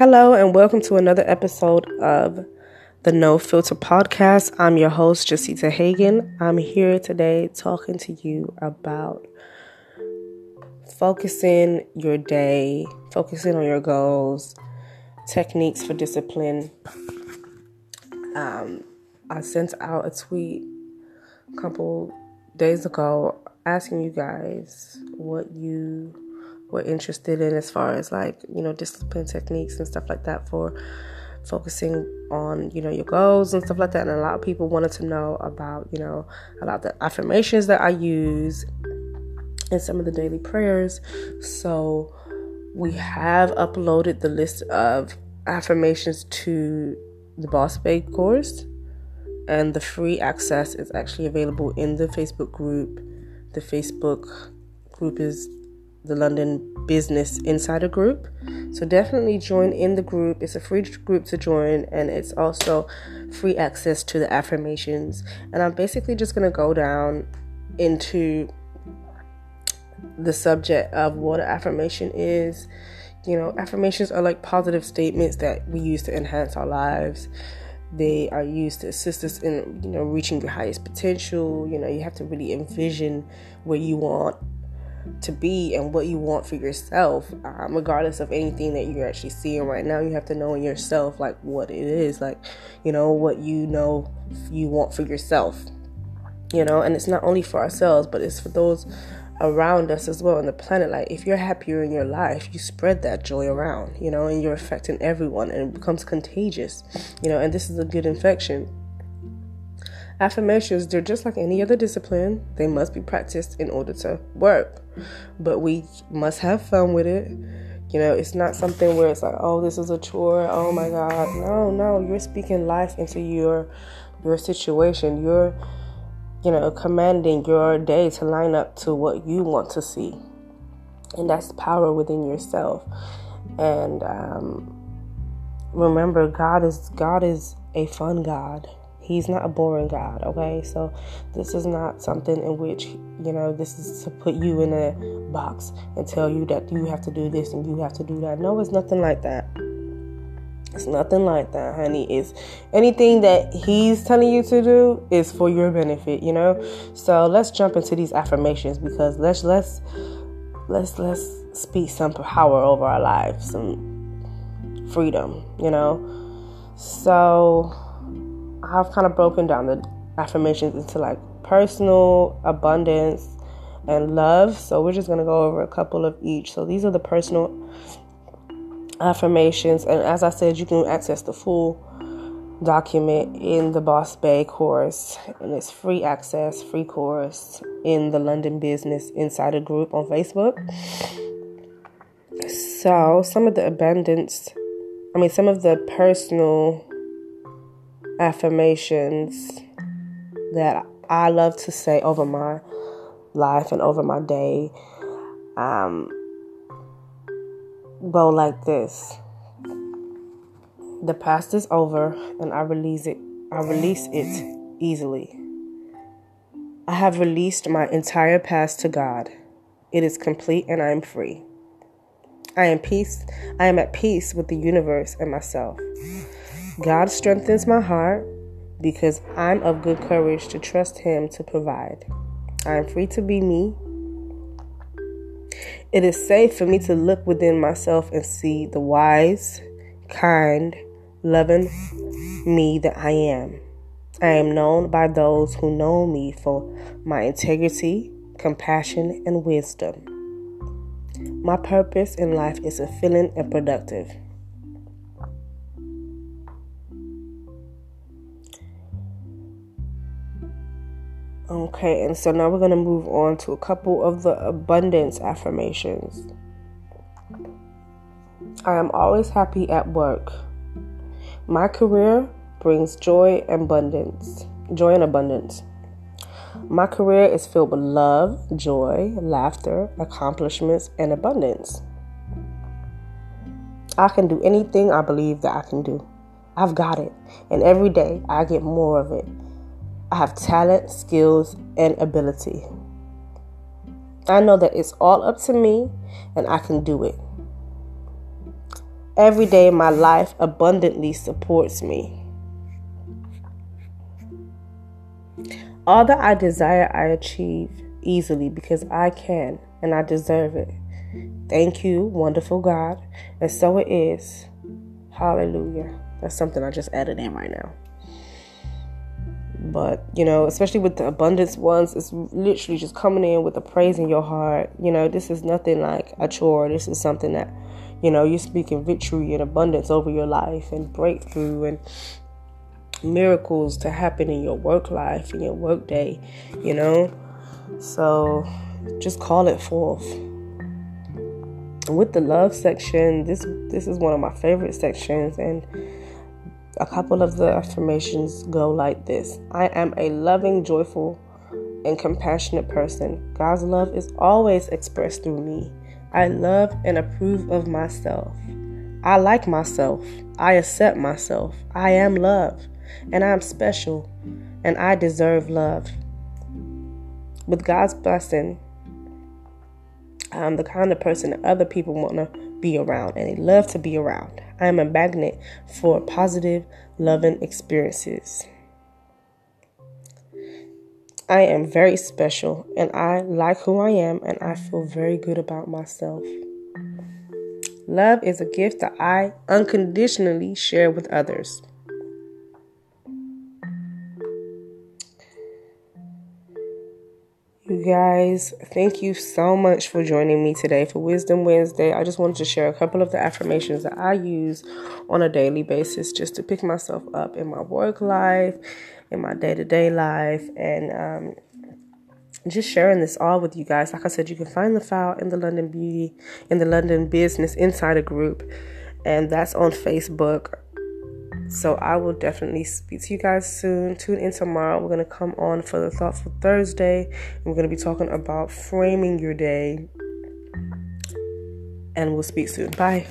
Hello, and welcome to another episode of the No Filter Podcast. I'm your host, Jacita Hagan. I'm here today talking to you about focusing your day, focusing on your goals, techniques for discipline. Um, I sent out a tweet a couple days ago asking you guys what you were interested in as far as like, you know, discipline techniques and stuff like that for focusing on, you know, your goals and stuff like that. And a lot of people wanted to know about, you know, a lot of the affirmations that I use and some of the daily prayers. So we have uploaded the list of affirmations to the Boss Babe course. And the free access is actually available in the Facebook group. The Facebook group is the London Business Insider Group. So definitely join in the group. It's a free group to join, and it's also free access to the affirmations. And I'm basically just going to go down into the subject of what an affirmation is. You know, affirmations are like positive statements that we use to enhance our lives. They are used to assist us in, you know, reaching your highest potential. You know, you have to really envision where you want to be and what you want for yourself, um, regardless of anything that you're actually seeing right now. You have to know in yourself, like, what it is, like, you know, what you know you want for yourself, you know, and it's not only for ourselves, but it's for those around us as well on the planet. Like, if you're happier in your life, you spread that joy around, you know, and you're affecting everyone and it becomes contagious, you know, and this is a good infection. Affirmations, they're just like any other discipline. They must be practiced in order to work. But we must have fun with it. You know, it's not something where it's like, oh, this is a chore. Oh my God. No, no. You're speaking life into your your situation. You're, you know, commanding your day to line up to what you want to see. And that's power within yourself. And um, remember, God is God is a fun God. He's not a boring God, okay? So this is not something in which, you know, this is to put you in a box and tell you that you have to do this and you have to do that. No, it's nothing like that. It's nothing like that, honey. It's anything that he's telling you to do is for your benefit, you know? So let's jump into these affirmations because let's let's let's let's speak some power over our lives, some freedom, you know? So I've kind of broken down the affirmations into like personal, abundance, and love. So we're just going to go over a couple of each. So these are the personal affirmations. And as I said, you can access the full document in the Boss Babe course. And it's free access, free course in the London Business Insider group on Facebook. So some of the abundance, I mean, some of the personal affirmations that I love to say over my life and over my day. Um, go like this. The past is over and i release it i release it easily. I have released my entire past to god. It is complete and i am free. I am peace i am at peace with the universe and myself God strengthens my heart because I'm of good courage to trust Him to provide. I am free to be me. It is safe for me to look within myself and see the wise, kind, loving me that I am. I am known by those who know me for my integrity, compassion, and wisdom. My purpose in life is fulfilling and productive. Okay, and so now we're going to move on to a couple of the abundance affirmations. I am always happy at work. My career brings joy and abundance. Joy and abundance. My career is filled with love, joy, laughter, accomplishments, and abundance. I can do anything I believe that I can do. I've got it, and every day I get more of it. I have talent, skills, and ability. I know that it's all up to me and I can do it. every day of my life abundantly supports me. All that I desire, I achieve easily because I can and I deserve it. Thank you, wonderful God. And so it is. Hallelujah. That's something I just added in right now. But, you know, especially with the abundance ones, it's literally just coming in with a praise in your heart. You know, this is nothing like a chore. This is something that, you know, you're speaking victory and abundance over your life and breakthrough and miracles to happen in your work life, in your work day, you know. So just call it forth. With the love section, this this is one of my favorite sections and a couple of the affirmations go like this I am a loving, joyful, and compassionate person. God's love is always expressed through me. I love and approve of myself. I like myself. I accept myself. I am love, and I am special, and I deserve love. With God's blessing, I'm the kind of person that other people want to be around and they love to be around. I am a magnet for positive, loving experiences. I am very special and I like who I am and I feel very good about myself. Love is a gift that I unconditionally share with others. Guys, thank you so much for joining me today for Wisdom Wednesday. I just wanted to share a couple of the affirmations that I use on a daily basis just to pick myself up in my work life, in my day to day life, and um, just sharing this all with you guys. Like I said, you can find the file in the London Beauty, in the London Business Insider group, and that's on Facebook. So I will definitely speak to you guys soon. Tune in tomorrow. We're going to come on for the Thoughtful Thursday. We're going to be talking about framing your day. And we'll speak soon. Bye.